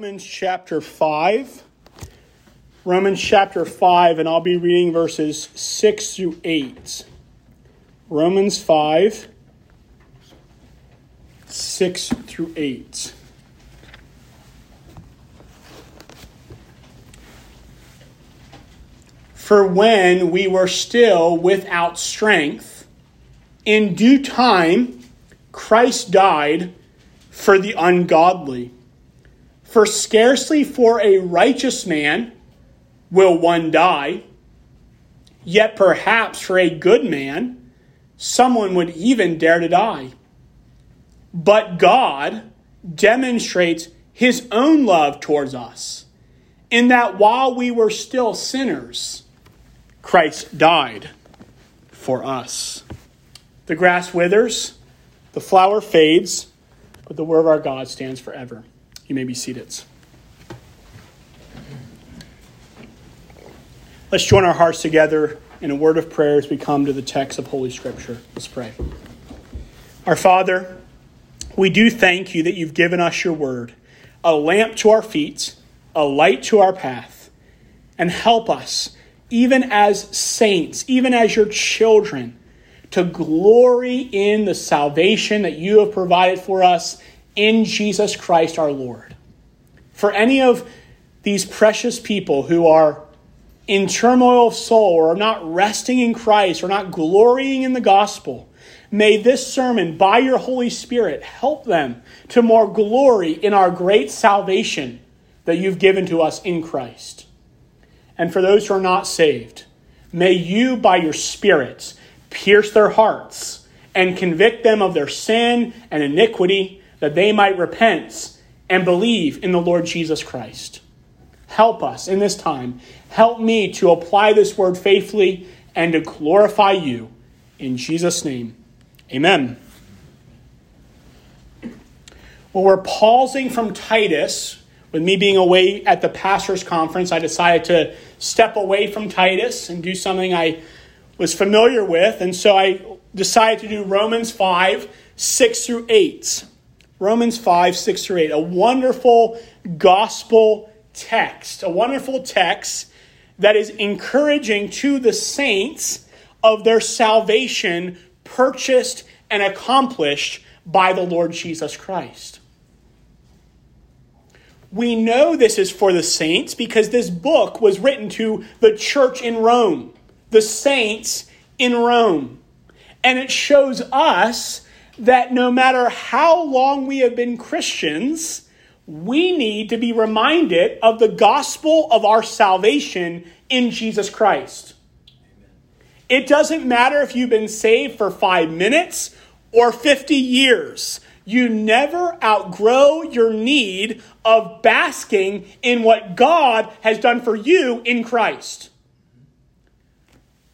Romans chapter 5. Romans chapter 5, and I'll be reading verses 6 through 8. Romans 5, 6 through 8. For when we were still without strength, in due time Christ died for the ungodly. For scarcely for a righteous man will one die, yet perhaps for a good man someone would even dare to die. But God demonstrates his own love towards us, in that while we were still sinners, Christ died for us. The grass withers, the flower fades, but the word of our God stands forever. You may be seated. Let's join our hearts together in a word of prayer as we come to the text of Holy Scripture. Let's pray. Our Father, we do thank you that you've given us your word, a lamp to our feet, a light to our path, and help us, even as saints, even as your children, to glory in the salvation that you have provided for us in Jesus Christ our Lord. For any of these precious people who are in turmoil of soul or are not resting in Christ or not glorying in the gospel, may this sermon, by your Holy Spirit, help them to more glory in our great salvation that you've given to us in Christ. And for those who are not saved, may you, by your Spirit, pierce their hearts and convict them of their sin and iniquity that they might repent and believe in the Lord Jesus Christ. Help us in this time. Help me to apply this word faithfully and to glorify you. In Jesus' name, amen. Well, we're pausing from Titus. With me being away at the pastor's conference, I decided to step away from Titus and do something I was familiar with. And so I decided to do Romans 5 6 through 8. Romans 5, 6 through 8. A wonderful gospel text, a wonderful text that is encouraging to the saints of their salvation purchased and accomplished by the Lord Jesus Christ. We know this is for the saints because this book was written to the church in Rome, the saints in Rome. And it shows us that no matter how long we have been Christians, we need to be reminded of the gospel of our salvation in Jesus Christ. It doesn't matter if you've been saved for five minutes or 50 years. You never outgrow your need of basking in what God has done for you in Christ.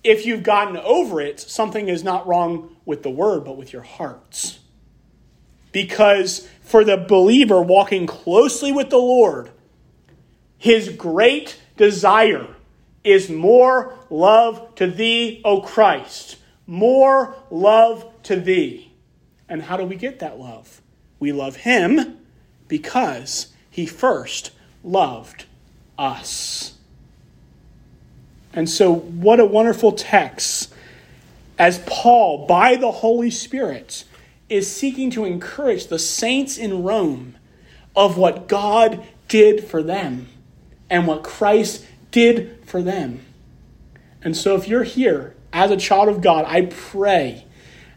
If you've gotten over it, something is not wrong with the word, but with your hearts. Because for the believer walking closely with the Lord, his great desire is more love to thee, O Christ. More love to thee. And how do we get that love? We love him because he first loved us. And so, what a wonderful text as Paul, by the Holy Spirit, is seeking to encourage the saints in Rome of what God did for them and what Christ did for them. And so, if you're here as a child of God, I pray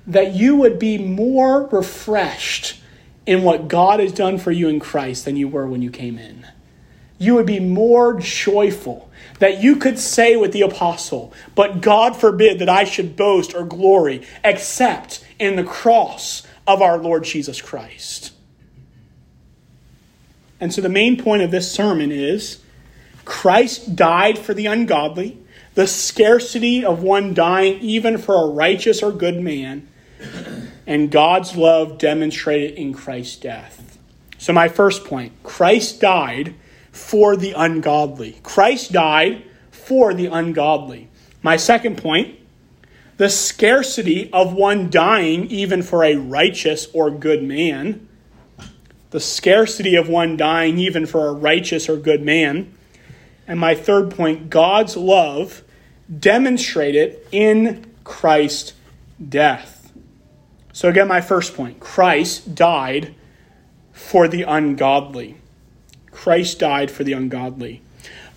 that you would be more refreshed in what God has done for you in Christ than you were when you came in. You would be more joyful that you could say with the apostle, But God forbid that I should boast or glory except in the cross of our Lord Jesus Christ. And so the main point of this sermon is Christ died for the ungodly, the scarcity of one dying even for a righteous or good man, and God's love demonstrated in Christ's death. So, my first point Christ died for the ungodly. Christ died for the ungodly. My second point the scarcity of one dying even for a righteous or good man. the scarcity of one dying even for a righteous or good man. And my third point, God's love demonstrated in Christ's death. So, again, my first point Christ died for the ungodly. Christ died for the ungodly.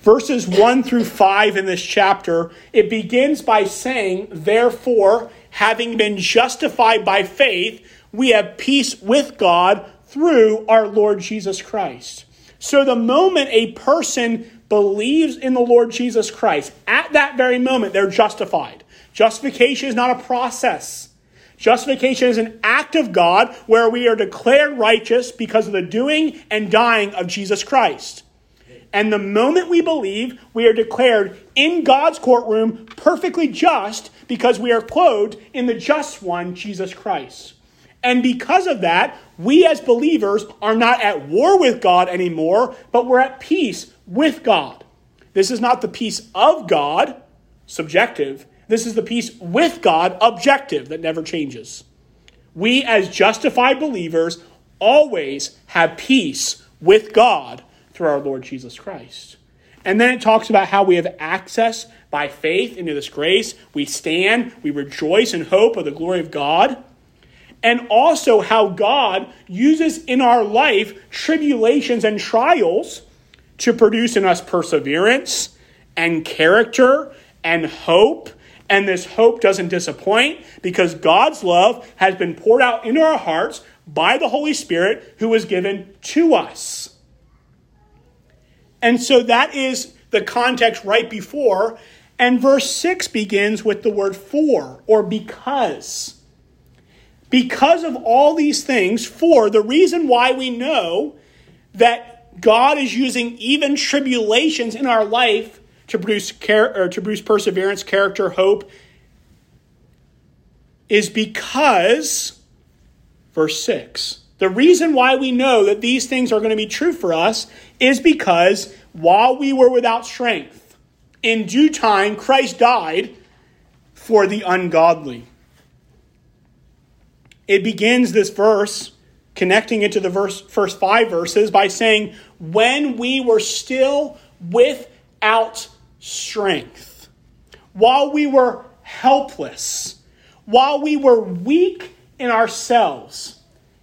Verses 1 through 5 in this chapter, it begins by saying, Therefore, having been justified by faith, we have peace with God through our Lord Jesus Christ. So the moment a person believes in the Lord Jesus Christ, at that very moment, they're justified. Justification is not a process. Justification is an act of God where we are declared righteous because of the doing and dying of Jesus Christ. And the moment we believe, we are declared in God's courtroom perfectly just because we are clothed in the just one, Jesus Christ. And because of that, we as believers are not at war with God anymore, but we're at peace with God. This is not the peace of God, subjective. This is the peace with God, objective, that never changes. We as justified believers always have peace with God through our Lord Jesus Christ. And then it talks about how we have access by faith into this grace. We stand, we rejoice in hope of the glory of God and also how God uses in our life tribulations and trials to produce in us perseverance and character and hope. And this hope doesn't disappoint because God's love has been poured out into our hearts by the Holy Spirit who was given to us. And so that is the context right before. And verse 6 begins with the word for or because because of all these things, for the reason why we know that God is using even tribulations in our life to produce care or to produce perseverance, character, hope, is because verse 6. The reason why we know that these things are going to be true for us is because while we were without strength, in due time Christ died for the ungodly it begins this verse, connecting it to the verse, first five verses, by saying, When we were still without strength, while we were helpless, while we were weak in ourselves.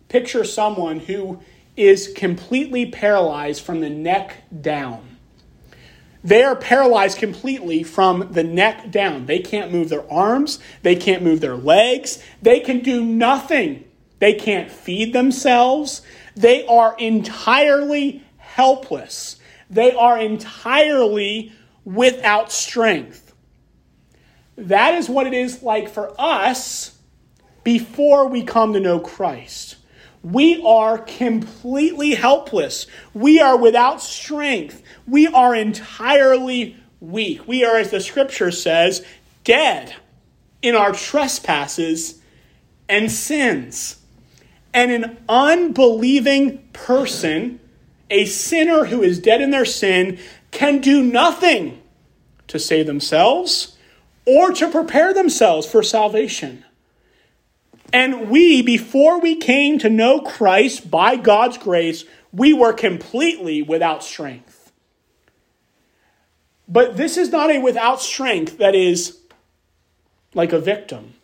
Picture someone who is completely paralyzed from the neck down. They are paralyzed completely from the neck down. They can't move their arms. They can't move their legs. They can do nothing. They can't feed themselves. They are entirely helpless. They are entirely without strength. That is what it is like for us before we come to know Christ. We are completely helpless. We are without strength. We are entirely weak. We are, as the scripture says, dead in our trespasses and sins. And an unbelieving person, a sinner who is dead in their sin, can do nothing to save themselves or to prepare themselves for salvation. And we, before we came to know Christ by God's grace, we were completely without strength. But this is not a without strength that is like a victim.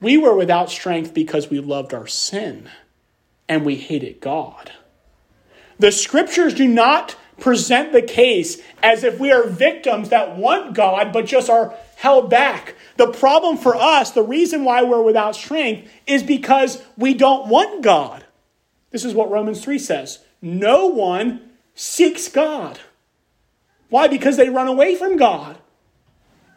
We were without strength because we loved our sin and we hated God. The scriptures do not present the case as if we are victims that want God but just are held back. The problem for us, the reason why we're without strength, is because we don't want God. This is what Romans 3 says. No one seeks God. Why? Because they run away from God.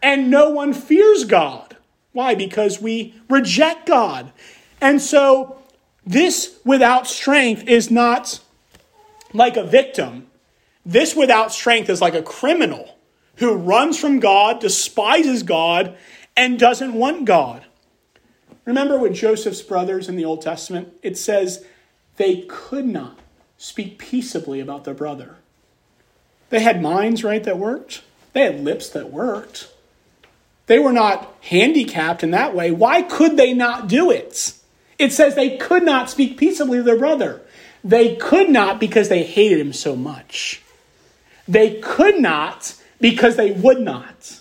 And no one fears God. Why? Because we reject God. And so, this without strength is not like a victim. This without strength is like a criminal who runs from God, despises God, and doesn't want God. Remember with Joseph's brothers in the Old Testament? It says they could not speak peaceably about their brother. They had minds, right, that worked. They had lips that worked. They were not handicapped in that way. Why could they not do it? It says they could not speak peaceably to their brother. They could not because they hated him so much. They could not because they would not.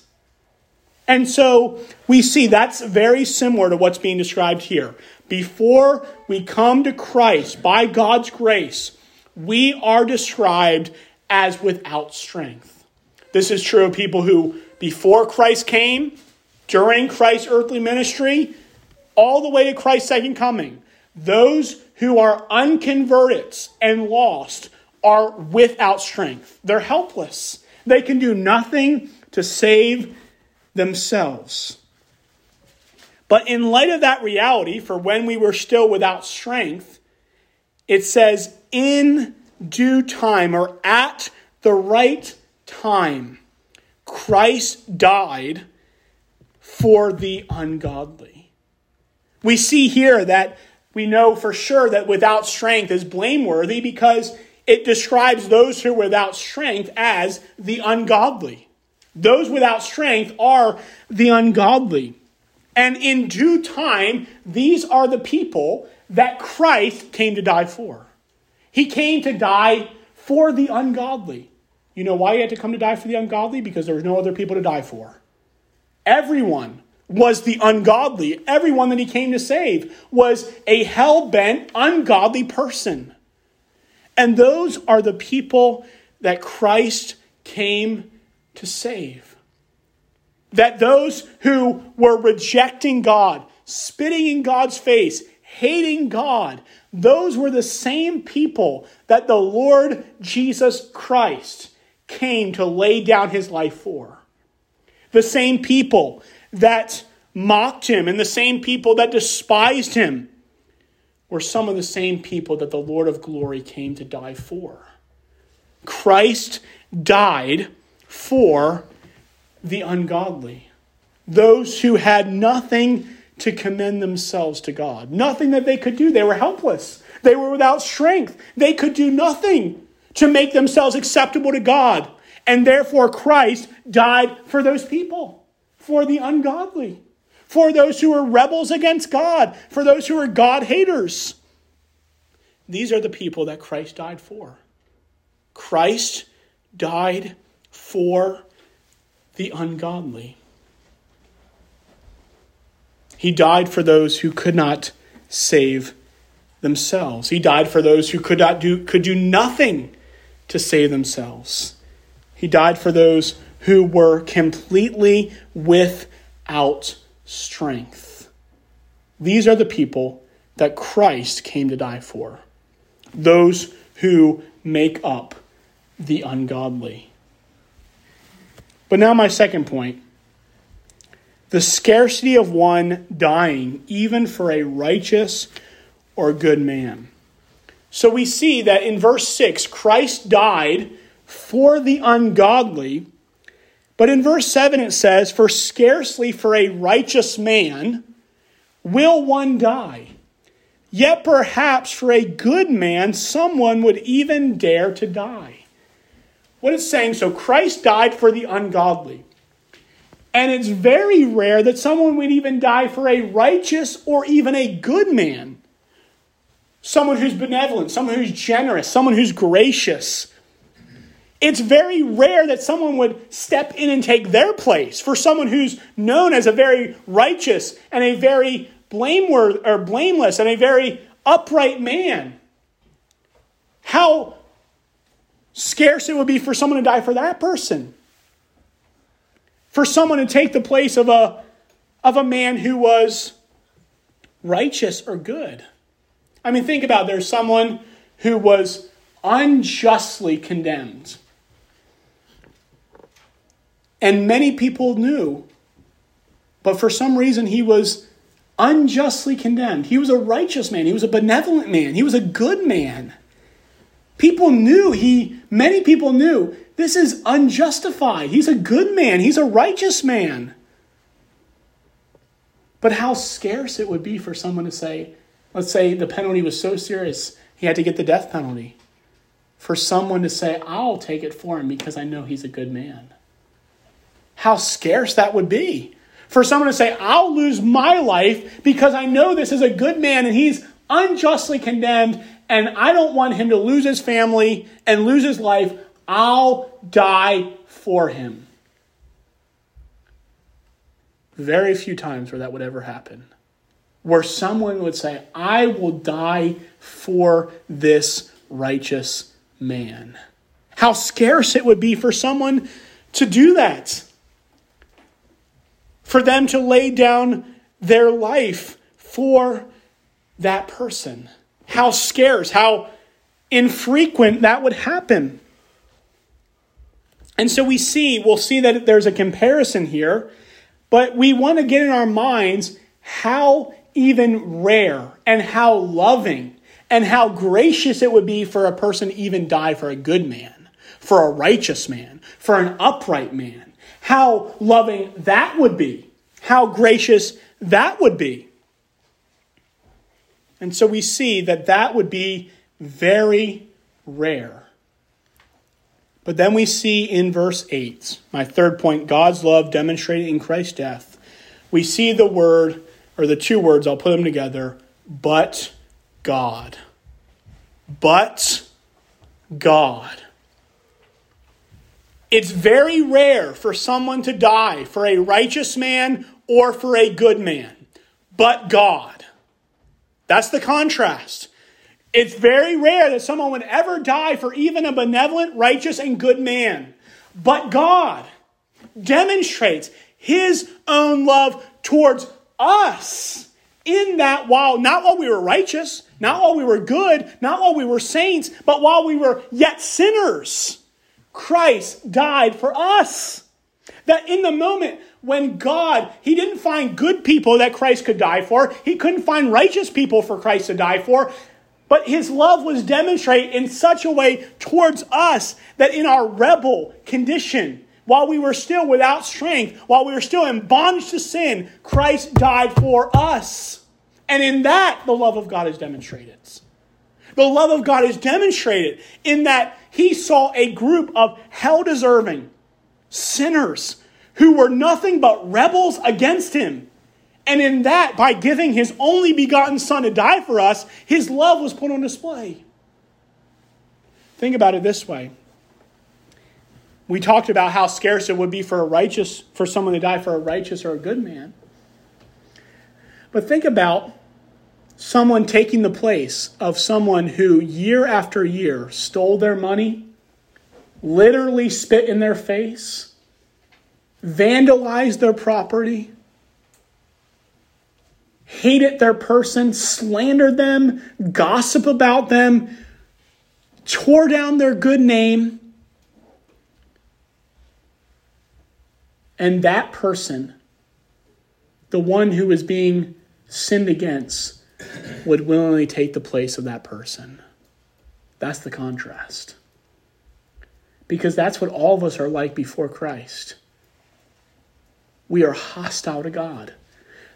And so we see that's very similar to what's being described here. Before we come to Christ by God's grace, we are described as without strength. This is true of people who, before Christ came, during Christ's earthly ministry, all the way to Christ's second coming, those who are unconverted and lost are without strength. They're helpless. They can do nothing to save themselves. But in light of that reality, for when we were still without strength, it says, in due time or at the right time, Christ died for the ungodly. We see here that we know for sure that without strength is blameworthy because it describes those who are without strength as the ungodly. Those without strength are the ungodly. And in due time, these are the people that Christ came to die for. He came to die for the ungodly. You know why he had to come to die for the ungodly? Because there was no other people to die for. Everyone was the ungodly. Everyone that he came to save was a hell bent, ungodly person. And those are the people that Christ came to save. That those who were rejecting God, spitting in God's face, hating God, those were the same people that the Lord Jesus Christ came to lay down his life for. The same people that mocked him and the same people that despised him were some of the same people that the Lord of glory came to die for. Christ died for the ungodly, those who had nothing to commend themselves to God, nothing that they could do. They were helpless, they were without strength, they could do nothing to make themselves acceptable to God. And therefore, Christ died for those people, for the ungodly, for those who are rebels against God, for those who are God haters. These are the people that Christ died for. Christ died for the ungodly. He died for those who could not save themselves. He died for those who could not do could do nothing to save themselves. He died for those who were completely without strength. These are the people that Christ came to die for. Those who make up the ungodly. But now, my second point the scarcity of one dying, even for a righteous or good man. So we see that in verse 6, Christ died for the ungodly. But in verse 7, it says, For scarcely for a righteous man will one die. Yet perhaps for a good man, someone would even dare to die. What it's saying, so Christ died for the ungodly. And it's very rare that someone would even die for a righteous or even a good man. Someone who's benevolent, someone who's generous, someone who's gracious. It's very rare that someone would step in and take their place for someone who's known as a very righteous and a very blameworthy or blameless and a very upright man. How scarce it would be for someone to die for that person for someone to take the place of a, of a man who was righteous or good. I mean, think about it. there's someone who was unjustly condemned. And many people knew, but for some reason he was unjustly condemned. He was a righteous man, he was a benevolent man, he was a good man. People knew he, many people knew this is unjustified. He's a good man, he's a righteous man. But how scarce it would be for someone to say, let's say the penalty was so serious, he had to get the death penalty. For someone to say, I'll take it for him because I know he's a good man. How scarce that would be For someone to say, I'll lose my life because I know this is a good man and he's unjustly condemned and I don't want him to lose his family and lose his life. I'll die for him. Very few times where that would ever happen. Where someone would say, I will die for this righteous man. How scarce it would be for someone to do that. For them to lay down their life for that person. How scarce, how infrequent that would happen. And so we see, we'll see that there's a comparison here, but we want to get in our minds how even rare and how loving and how gracious it would be for a person to even die for a good man, for a righteous man, for an upright man. How loving that would be, how gracious that would be. And so we see that that would be very rare. But then we see in verse 8, my third point, God's love demonstrated in Christ's death. We see the word, or the two words, I'll put them together, but God. But God. It's very rare for someone to die for a righteous man or for a good man, but God. That's the contrast. It's very rare that someone would ever die for even a benevolent, righteous, and good man. But God demonstrates his own love towards us in that while, not while we were righteous, not while we were good, not while we were saints, but while we were yet sinners, Christ died for us. That in the moment when God, He didn't find good people that Christ could die for, He couldn't find righteous people for Christ to die for, but His love was demonstrated in such a way towards us that in our rebel condition, while we were still without strength, while we were still in bondage to sin, Christ died for us. And in that, the love of God is demonstrated. The love of God is demonstrated in that He saw a group of hell deserving sinners who were nothing but rebels against him. And in that, by giving his only begotten Son to die for us, his love was put on display. Think about it this way. We talked about how scarce it would be for a righteous, for someone to die for a righteous or a good man. But think about someone taking the place of someone who year after year stole their money, literally spit in their face, vandalized their property, hated their person, slandered them, gossip about them, tore down their good name. And that person, the one who is being sinned against, would willingly take the place of that person. That's the contrast. Because that's what all of us are like before Christ we are hostile to God.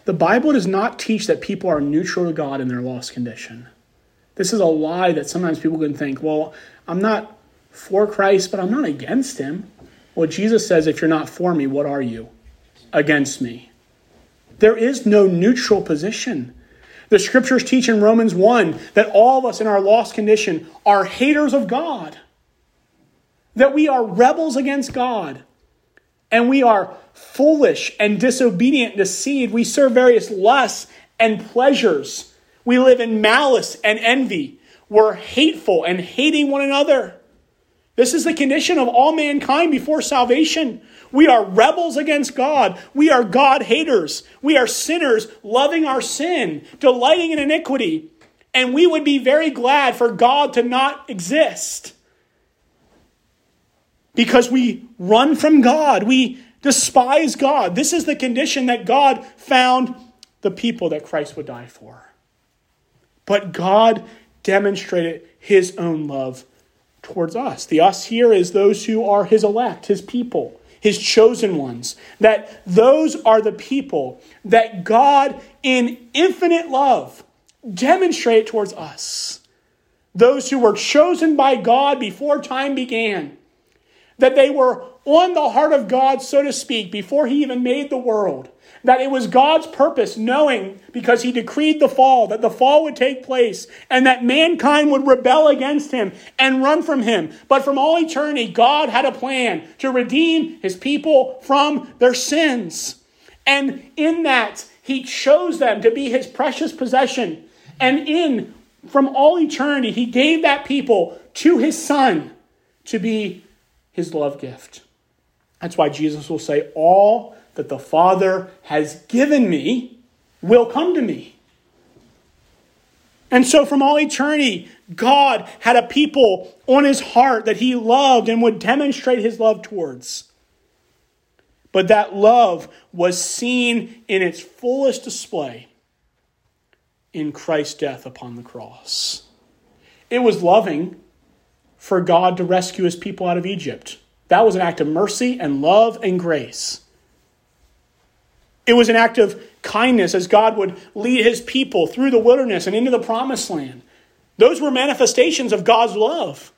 The Bible does not teach that people are neutral to God in their lost condition. This is a lie that sometimes people can think, well, I'm not for Christ, but I'm not against him. Well, Jesus says, if you're not for me, what are you? Against me. There is no neutral position. The scriptures teach in Romans 1 that all of us in our lost condition are haters of God, that we are rebels against God, and we are foolish and disobedient, deceived. We serve various lusts and pleasures. We live in malice and envy. We're hateful and hating one another. This is the condition of all mankind before salvation. We are rebels against God. We are God haters. We are sinners loving our sin, delighting in iniquity. And we would be very glad for God to not exist because we run from God. We despise God. This is the condition that God found the people that Christ would die for. But God demonstrated his own love towards us. The us here is those who are his elect, his people, his chosen ones. That those are the people that God, in infinite love, demonstrated towards us. Those who were chosen by God before time began that they were on the heart of God, so to speak, before he even made the world. That it was God's purpose, knowing because he decreed the fall, that the fall would take place and that mankind would rebel against him and run from him. But from all eternity, God had a plan to redeem his people from their sins. And in that, he chose them to be his precious possession. And in, from all eternity, he gave that people to his son to be his love gift. That's why Jesus will say, All that the Father has given me will come to me. And so, from all eternity, God had a people on his heart that he loved and would demonstrate his love towards. But that love was seen in its fullest display in Christ's death upon the cross. It was loving for God to rescue his people out of Egypt. That was an act of mercy and love and grace. It was an act of kindness as God would lead his people through the wilderness and into the promised land. Those were manifestations of God's love.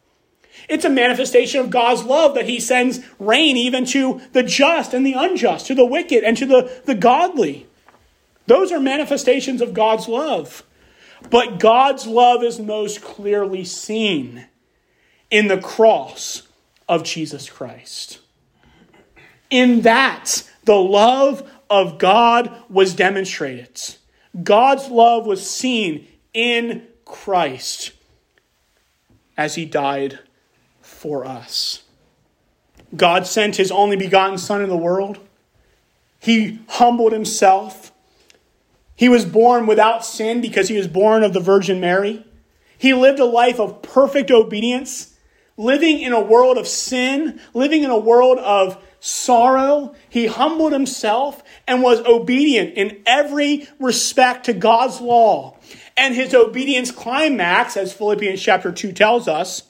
It's a manifestation of God's love that he sends rain even to the just and the unjust, to the wicked and to the, the godly. Those are manifestations of God's love. But God's love is most clearly seen in the cross of Jesus Christ. In that, the love of God was demonstrated. God's love was seen in Christ as he died for us. God sent his only begotten Son in the world. He humbled himself. He was born without sin because he was born of the Virgin Mary. He lived a life of perfect obedience living in a world of sin, living in a world of sorrow, he humbled himself and was obedient in every respect to God's law. And his obedience climax, as Philippians chapter 2 tells us,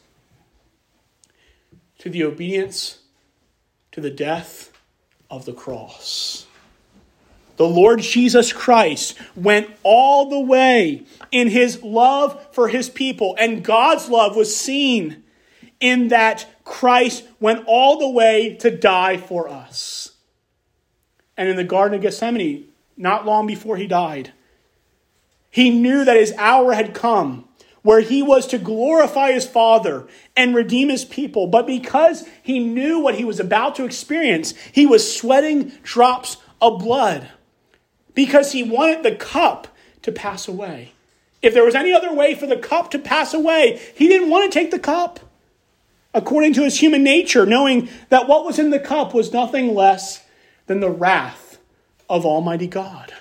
to the obedience to the death of the cross. The Lord Jesus Christ went all the way in his love for his people, and God's love was seen in that Christ went all the way to die for us. And in the Garden of Gethsemane, not long before he died, he knew that his hour had come where he was to glorify his Father and redeem his people. But because he knew what he was about to experience, he was sweating drops of blood because he wanted the cup to pass away. If there was any other way for the cup to pass away, he didn't want to take the cup according to his human nature, knowing that what was in the cup was nothing less than the wrath of Almighty God.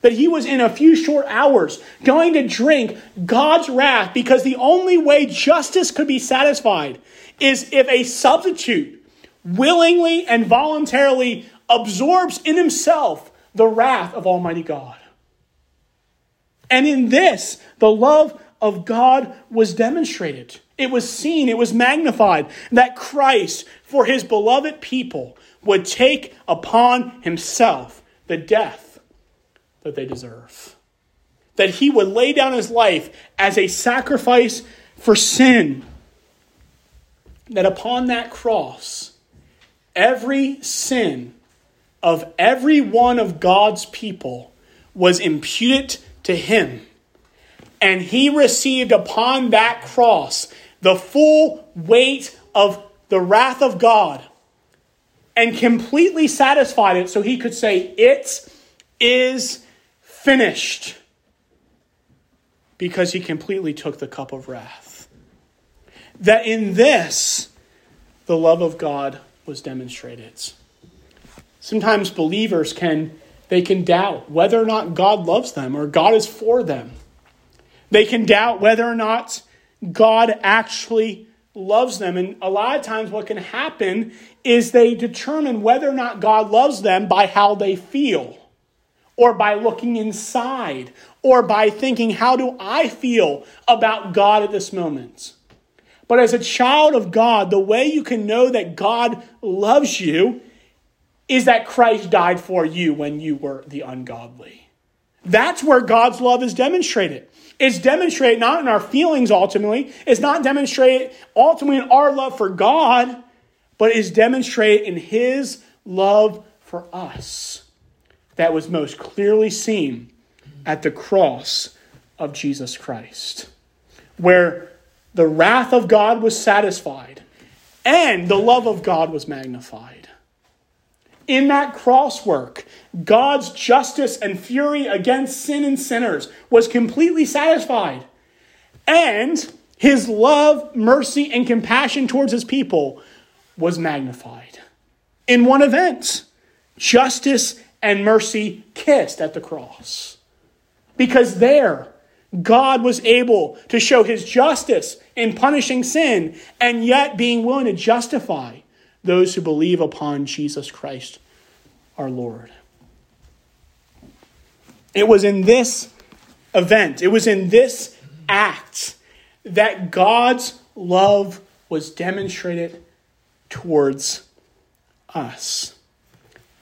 That he was in a few short hours going to drink God's wrath because the only way justice could be satisfied is if a substitute willingly and voluntarily absorbs in himself the wrath of Almighty God. And in this, the love of God was demonstrated. It was seen, it was magnified that Christ, for his beloved people, would take upon himself the death that they deserve. That he would lay down his life as a sacrifice for sin. That upon that cross, every sin of every one of God's people was imputed to him. And he received upon that cross the full weight of the wrath of God and completely satisfied it so he could say, It is finished. Because he completely took the cup of wrath. That in this, the love of God was demonstrated. Sometimes believers can they can doubt whether or not God loves them or God is for them. They can doubt whether or not God actually loves them. And a lot of times, what can happen is they determine whether or not God loves them by how they feel, or by looking inside, or by thinking, How do I feel about God at this moment? But as a child of God, the way you can know that God loves you is that Christ died for you when you were the ungodly. That's where God's love is demonstrated. It's demonstrated not in our feelings ultimately, it's not demonstrated ultimately in our love for God, but is demonstrated in his love for us that was most clearly seen at the cross of Jesus Christ, where the wrath of God was satisfied and the love of God was magnified. In that cross work, God's justice and fury against sin and sinners was completely satisfied. And his love, mercy, and compassion towards his people was magnified. In one event, justice and mercy kissed at the cross. Because there, God was able to show his justice in punishing sin and yet being willing to justify those who believe upon Jesus Christ our Lord. It was in this event, it was in this act that God's love was demonstrated towards us.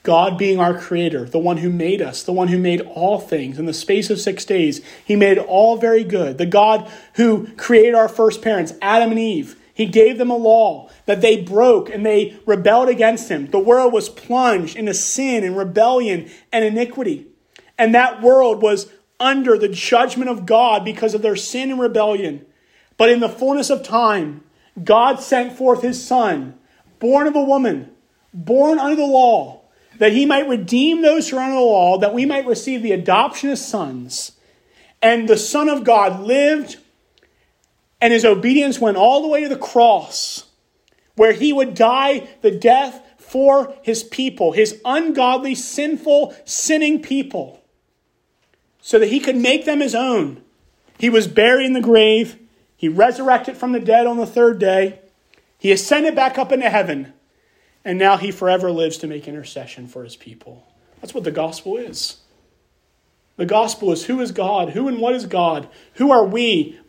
God being our creator, the one who made us, the one who made all things in the space of six days, he made all very good. The God who created our first parents, Adam and Eve, he gave them a law that they broke and they rebelled against him. The world was plunged into sin and rebellion and iniquity. And that world was under the judgment of God because of their sin and rebellion. But in the fullness of time, God sent forth his Son, born of a woman, born under the law that he might redeem those who are under the law, that we might receive the adoption as sons. And the Son of God lived, and his obedience went all the way to the cross, where he would die the death for his people, his ungodly, sinful, sinning people, so that he could make them his own. He was buried in the grave. He resurrected from the dead on the third day. He ascended back up into heaven and now he forever lives to make intercession for his people. That's what the gospel is. The gospel is who is God? Who and what is God? Who are we?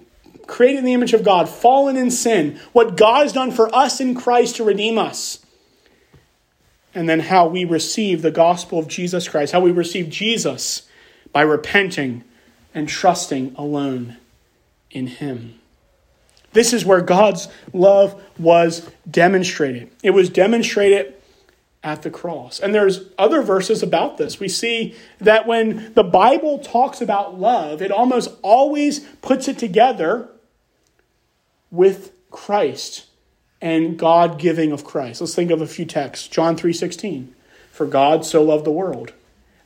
Created in the image of God, fallen in sin. What God has done for us in Christ to redeem us. And then how we receive the gospel of Jesus Christ, how we receive Jesus by repenting and trusting alone in him. This is where God's love was demonstrated. It was demonstrated at the cross. And there's other verses about this. We see that when the Bible talks about love, it almost always puts it together with Christ and God giving of Christ. Let's think of a few texts. John 3:16. For God so loved the world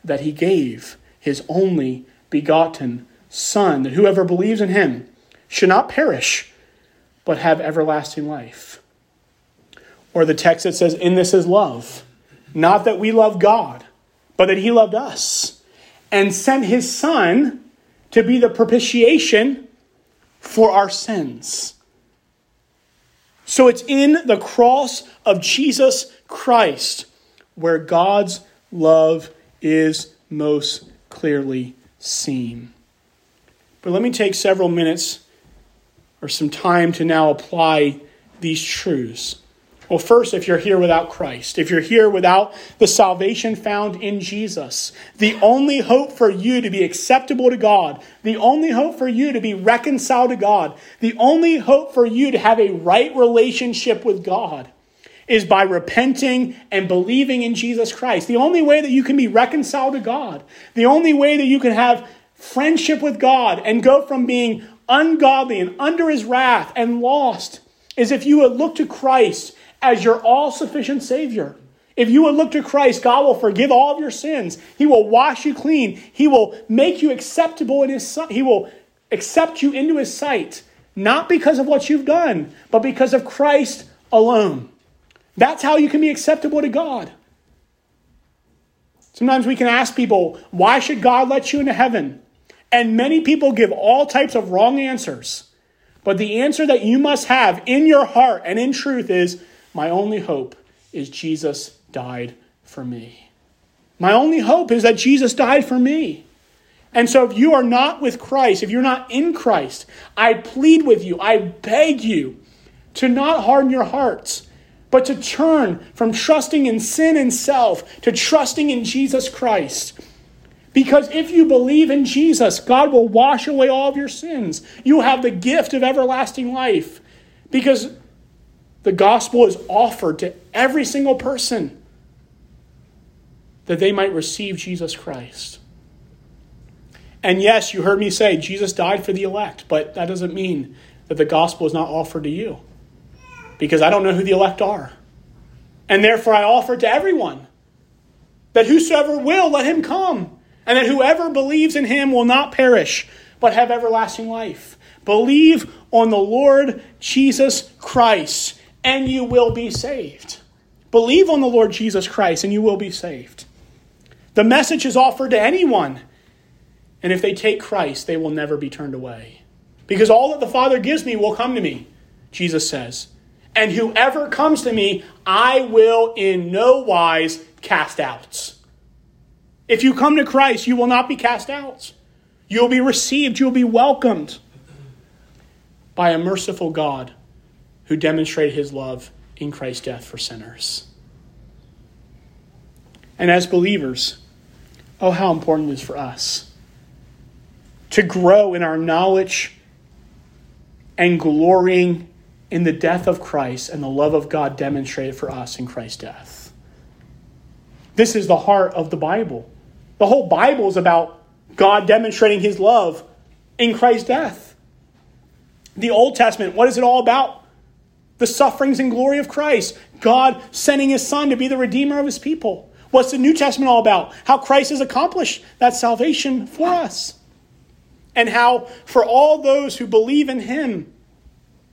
that he gave his only begotten son that whoever believes in him should not perish but have everlasting life. Or the text that says, In this is love. Not that we love God, but that He loved us and sent His Son to be the propitiation for our sins. So it's in the cross of Jesus Christ where God's love is most clearly seen. But let me take several minutes or some time to now apply these truths. Well, first, if you're here without Christ, if you're here without the salvation found in Jesus, the only hope for you to be acceptable to God, the only hope for you to be reconciled to God, the only hope for you to have a right relationship with God is by repenting and believing in Jesus Christ. The only way that you can be reconciled to God, the only way that you can have friendship with God and go from being ungodly and under his wrath and lost is if you would look to Christ as your all sufficient Savior. If you would look to Christ, God will forgive all of your sins. He will wash you clean. He will make you acceptable in His sight. He will accept you into His sight, not because of what you've done, but because of Christ alone. That's how you can be acceptable to God. Sometimes we can ask people, why should God let you into heaven? And many people give all types of wrong answers. But the answer that you must have in your heart and in truth is my only hope is Jesus died for me. My only hope is that Jesus died for me. And so, if you are not with Christ, if you're not in Christ, I plead with you, I beg you to not harden your hearts, but to turn from trusting in sin and self to trusting in Jesus Christ because if you believe in Jesus, God will wash away all of your sins. You have the gift of everlasting life. Because The gospel is offered to every single person that they might receive Jesus Christ. And yes, you heard me say Jesus died for the elect, but that doesn't mean that the gospel is not offered to you. Because I don't know who the elect are. And therefore I offer it to everyone that whosoever will, let him come. And that whoever believes in him will not perish, but have everlasting life. Believe on the Lord Jesus Christ, and you will be saved. Believe on the Lord Jesus Christ, and you will be saved. The message is offered to anyone. And if they take Christ, they will never be turned away. Because all that the Father gives me will come to me, Jesus says. And whoever comes to me, I will in no wise cast out. If you come to Christ, you will not be cast out. You will be received, you will be welcomed by a merciful God who demonstrated his love in Christ's death for sinners. And as believers, oh, how important it is for us to grow in our knowledge and glorying in the death of Christ and the love of God demonstrated for us in Christ's death. This is the heart of the Bible. The whole Bible is about God demonstrating his love in Christ's death. The Old Testament, what is it all about? The sufferings and glory of Christ. God sending his Son to be the Redeemer of his people. What's the New Testament all about? How Christ has accomplished that salvation for us. And how, for all those who believe in him,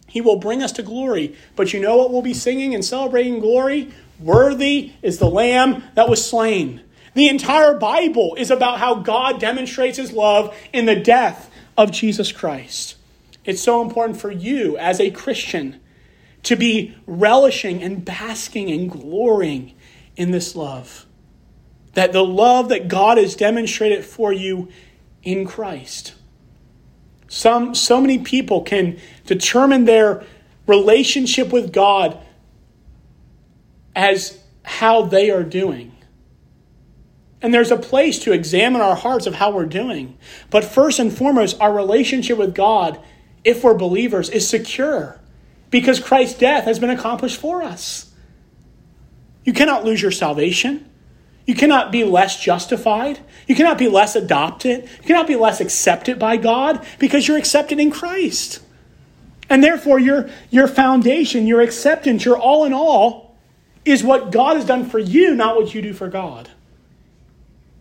he will bring us to glory. But you know what we'll be singing and celebrating glory? Worthy is the Lamb that was slain. The entire Bible is about how God demonstrates his love in the death of Jesus Christ. It's so important for you as a Christian to be relishing and basking and glorying in this love. That the love that God has demonstrated for you in Christ. Some, so many people can determine their relationship with God as how they are doing. And there's a place to examine our hearts of how we're doing. But first and foremost, our relationship with God, if we're believers, is secure because Christ's death has been accomplished for us. You cannot lose your salvation. You cannot be less justified. You cannot be less adopted. You cannot be less accepted by God because you're accepted in Christ. And therefore, your, your foundation, your acceptance, your all in all is what God has done for you, not what you do for God.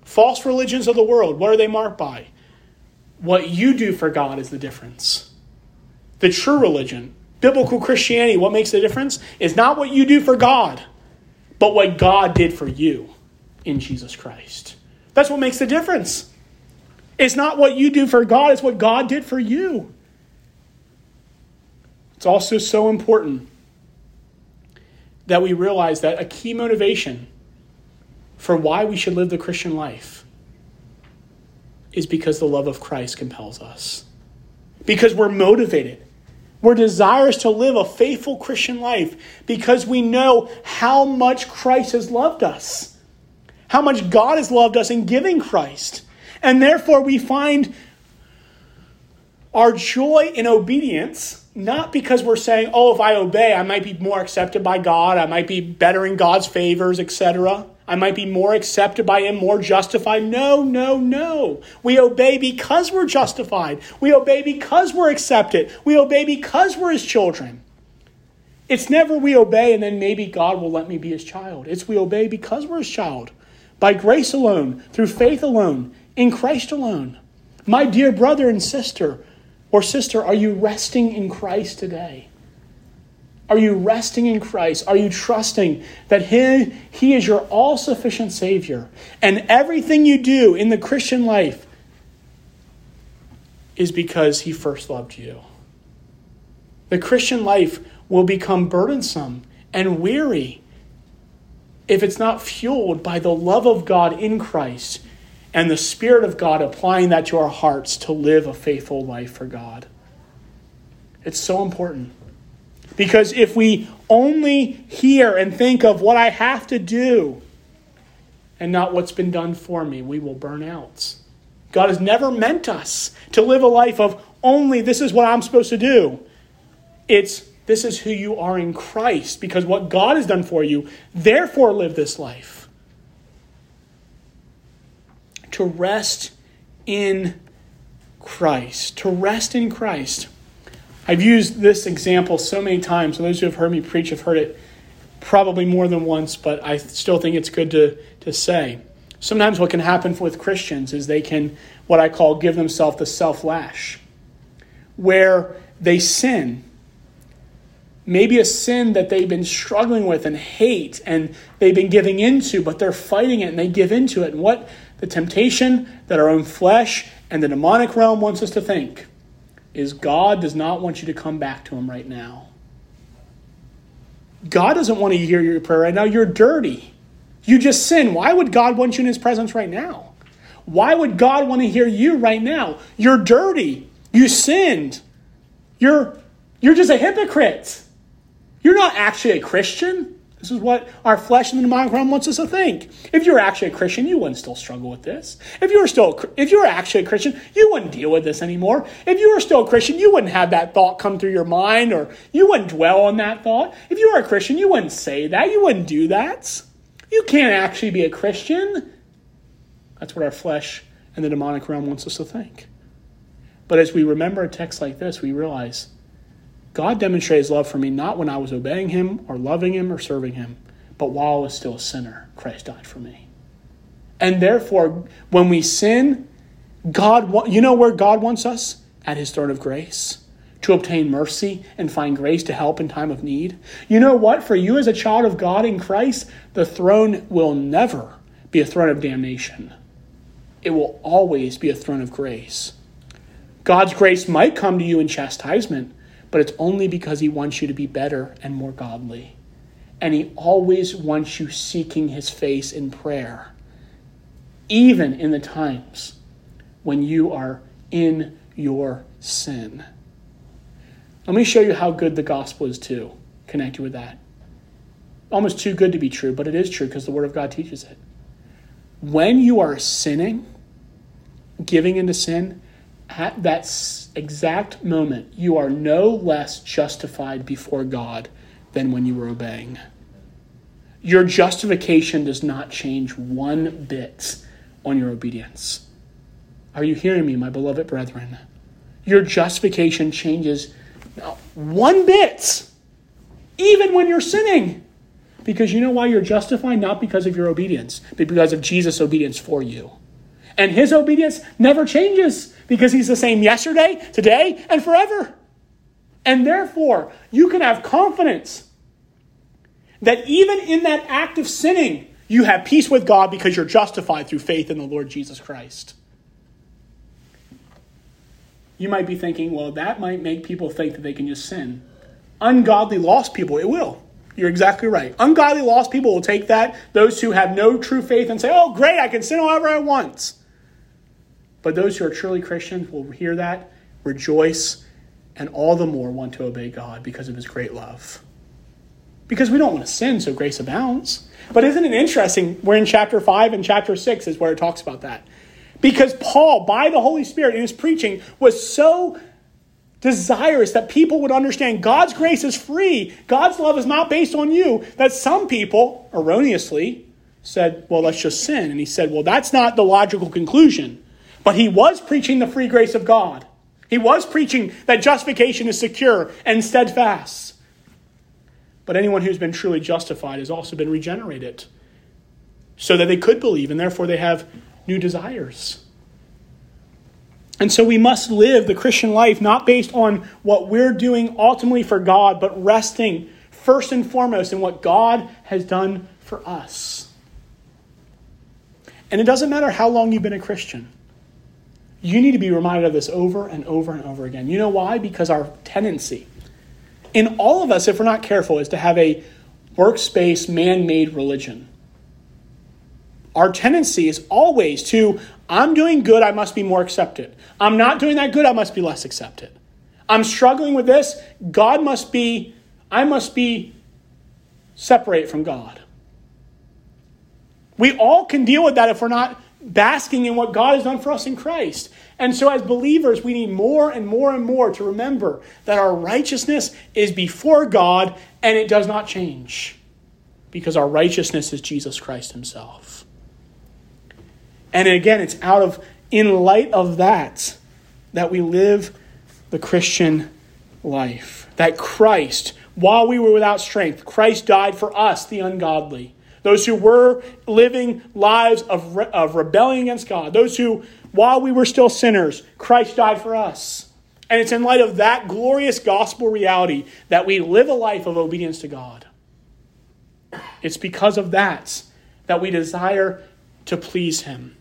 False religions of the world, what are they marked by? What you do for God is the difference. The true religion, biblical Christianity, what makes the difference is not what you do for God, but what God did for you in Jesus Christ. That's what makes the difference. It's not what you do for God, it's what God did for you. It's also so important that we realize that a key motivation for why we should live the Christian life is because the love of Christ compels us. Because we're motivated. We're desirous to live a faithful Christian life because we know how much Christ has loved us how much God has loved us in giving Christ. And therefore, we find our joy in obedience, not because we're saying, oh, if I obey, I might be more accepted by God, I might be better in God's favors, etc. I might be more accepted by Him, more justified. No, no, no. We obey because we're justified. We obey because we're accepted. We obey because we're His children. It's never we obey and then maybe God will let me be His child. It's we obey because we're His child by grace alone, through faith alone, in Christ alone. My dear brother and sister, or sister, are you resting in Christ today? Are you resting in Christ? Are you trusting that He, he is your all sufficient Savior? And everything you do in the Christian life is because He first loved you. The Christian life will become burdensome and weary if it's not fueled by the love of God in Christ and the Spirit of God applying that to our hearts to live a faithful life for God. It's so important. Because if we only hear and think of what I have to do and not what's been done for me, we will burn out. God has never meant us to live a life of only this is what I'm supposed to do. It's This is who you are in Christ because what God has done for you, therefore live this life. To rest in Christ. To rest in Christ. I've used this example so many times. Those who have heard me preach have heard it probably more than once, but I still think it's good to, to say. Sometimes what can happen with Christians is they can, what I call, give themselves the self lash, where they sin. Maybe a sin that they've been struggling with and hate and they've been giving into, but they're fighting it and they give into it. And what the temptation that our own flesh and the demonic realm wants us to think is God does not want you to come back to Him right now. God doesn't want to hear your prayer right now. You're dirty. You just sin. Why would God want you in his presence right now? Why would God want to hear you right now? You're dirty. You sinned. You're, you're just a hypocrite. You're not actually a Christian. This is what our flesh and the demonic realm wants us to think. If you're actually a Christian, you wouldn't still struggle with this. If you were still, if you were actually a Christian, you wouldn't deal with this anymore. If you were still a Christian, you wouldn't have that thought come through your mind, or you wouldn't dwell on that thought. If you were a Christian, you wouldn't say that. You wouldn't do that. You can't actually be a Christian. That's what our flesh and the demonic realm wants us to think. But as we remember a text like this, we realize God demonstrated his love for me not when I was obeying him or loving him or serving him, but while I was still a sinner, Christ died for me. And therefore, when we sin, God, you know where God wants us? At his throne of grace to obtain mercy and find grace to help in time of need. You know what? For you as a child of God in Christ, the throne will never be a throne of damnation. It will always be a throne of grace. God's grace might come to you in chastisement, but it's only because He wants you to be better and more godly. And He always wants you seeking His face in prayer, even in the times when you are in your sin. Let me show you how good the gospel is too, connected with that. Almost too good to be true, but it is true because the Word of God teaches it. When you are sinning, giving into sin, at that exact moment, you are no less justified before God than when you were obeying. Your justification does not change one bit on your obedience. Are you hearing me, my beloved brethren? Your justification changes not one bit, even when you're sinning. Because you know why you're justified? Not because of your obedience, but because of Jesus' obedience for you. And his obedience never changes because he's the same yesterday, today, and forever. And therefore, you can have confidence that even in that act of sinning, you have peace with God because you're justified through faith in the Lord Jesus Christ. You might be thinking, well, that might make people think that they can just sin. Ungodly lost people, it will. You're exactly right. Ungodly lost people will take that, those who have no true faith, and say, oh, great, I can sin however I want. But those who are truly Christians will hear that, rejoice, and all the more want to obey God because of his great love. Because we don't want to sin, so grace abounds. But isn't it interesting? We're in chapter 5 and chapter 6 is where it talks about that. Because Paul, by the Holy Spirit in his preaching, was so desirous that people would understand God's grace is free. God's love is not based on you. That some people, erroneously, said, well, let's just sin. And he said, well, that's not the logical conclusion. But he was preaching the free grace of God. He was preaching that justification is secure and steadfast. But anyone who's been truly justified has also been regenerated so that they could believe, and therefore they have new desires. And so we must live the Christian life not based on what we're doing ultimately for God, but resting first and foremost in what God has done for us. And it doesn't matter how long you've been a Christian. You need to be reminded of this over and over and over again. You know why? Because our tendency in all of us, if we're not careful, is to have a works-based, man made religion our tendency is always to, I'm doing good, I must be more accepted. I'm not doing that good, I must be less accepted. I'm struggling with this, God must be, I must be separate from God. We all can deal with that if we're not basking in what God has done for us in Christ. And so, as believers, we need more and more and more to remember that our righteousness is before God and it does not change because our righteousness is Jesus Christ Himself. And again, it's out of, in light of that, that we live the Christian life. That Christ, while we were without strength, Christ died for us, the ungodly. Those who were living lives of, re- of rebelling against God. Those who, while we were still sinners, Christ died for us. And it's in light of that glorious gospel reality that we live a life of obedience to God. It's because of that that we desire to please Him.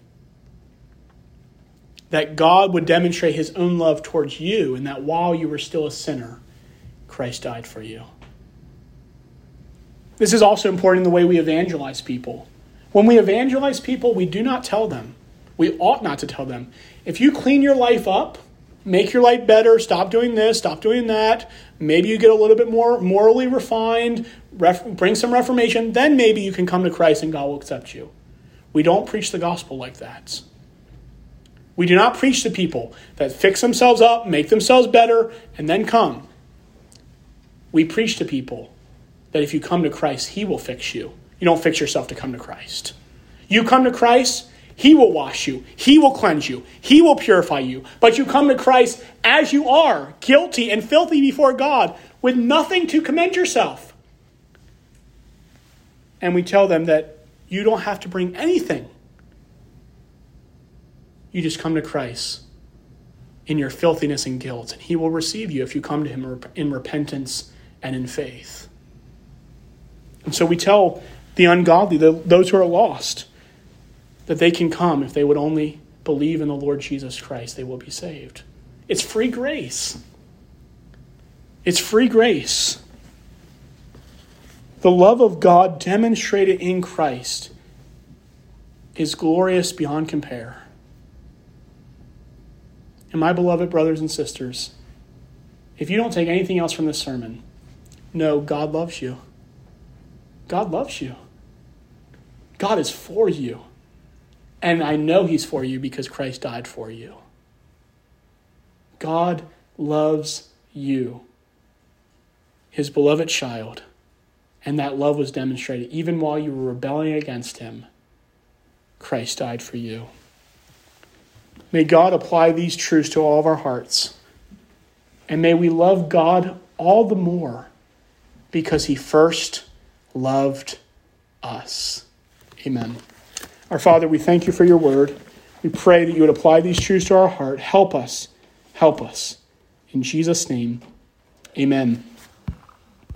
That God would demonstrate His own love towards you, and that while you were still a sinner, Christ died for you. This is also important in the way we evangelize people. When we evangelize people, we do not tell them. We ought not to tell them. If you clean your life up, make your life better, stop doing this, stop doing that, maybe you get a little bit more morally refined, ref- bring some reformation, then maybe you can come to Christ and God will accept you. We don't preach the gospel like that. We do not preach to people that fix themselves up, make themselves better, and then come. We preach to people that if you come to Christ, He will fix you. You don't fix yourself to come to Christ. You come to Christ, He will wash you, He will cleanse you, He will purify you. But you come to Christ as you are, guilty and filthy before God, with nothing to commend yourself and we tell them that you don't have to bring anything. You just come to Christ in your filthiness and guilt, and He will receive you if you come to Him in repentance and in faith. And so we tell the ungodly, the, those who are lost, that they can come if they would only believe in the Lord Jesus Christ, they will be saved. It's free grace. It's free grace. The love of God demonstrated in Christ is glorious beyond compare. And my beloved brothers and sisters, if you don't take anything else from this sermon, know God loves you. God loves you. God is for you. And I know He's for you because Christ died for you. God loves you, His beloved child and that love was demonstrated even while you were rebelling against him. Christ died for you. May God apply these truths to all of our hearts. And may we love God all the more because he first loved us. Amen. Our Father, we thank you for your word. We pray that you would apply these truths to our heart. Help us. Help us. In Jesus' name, amen.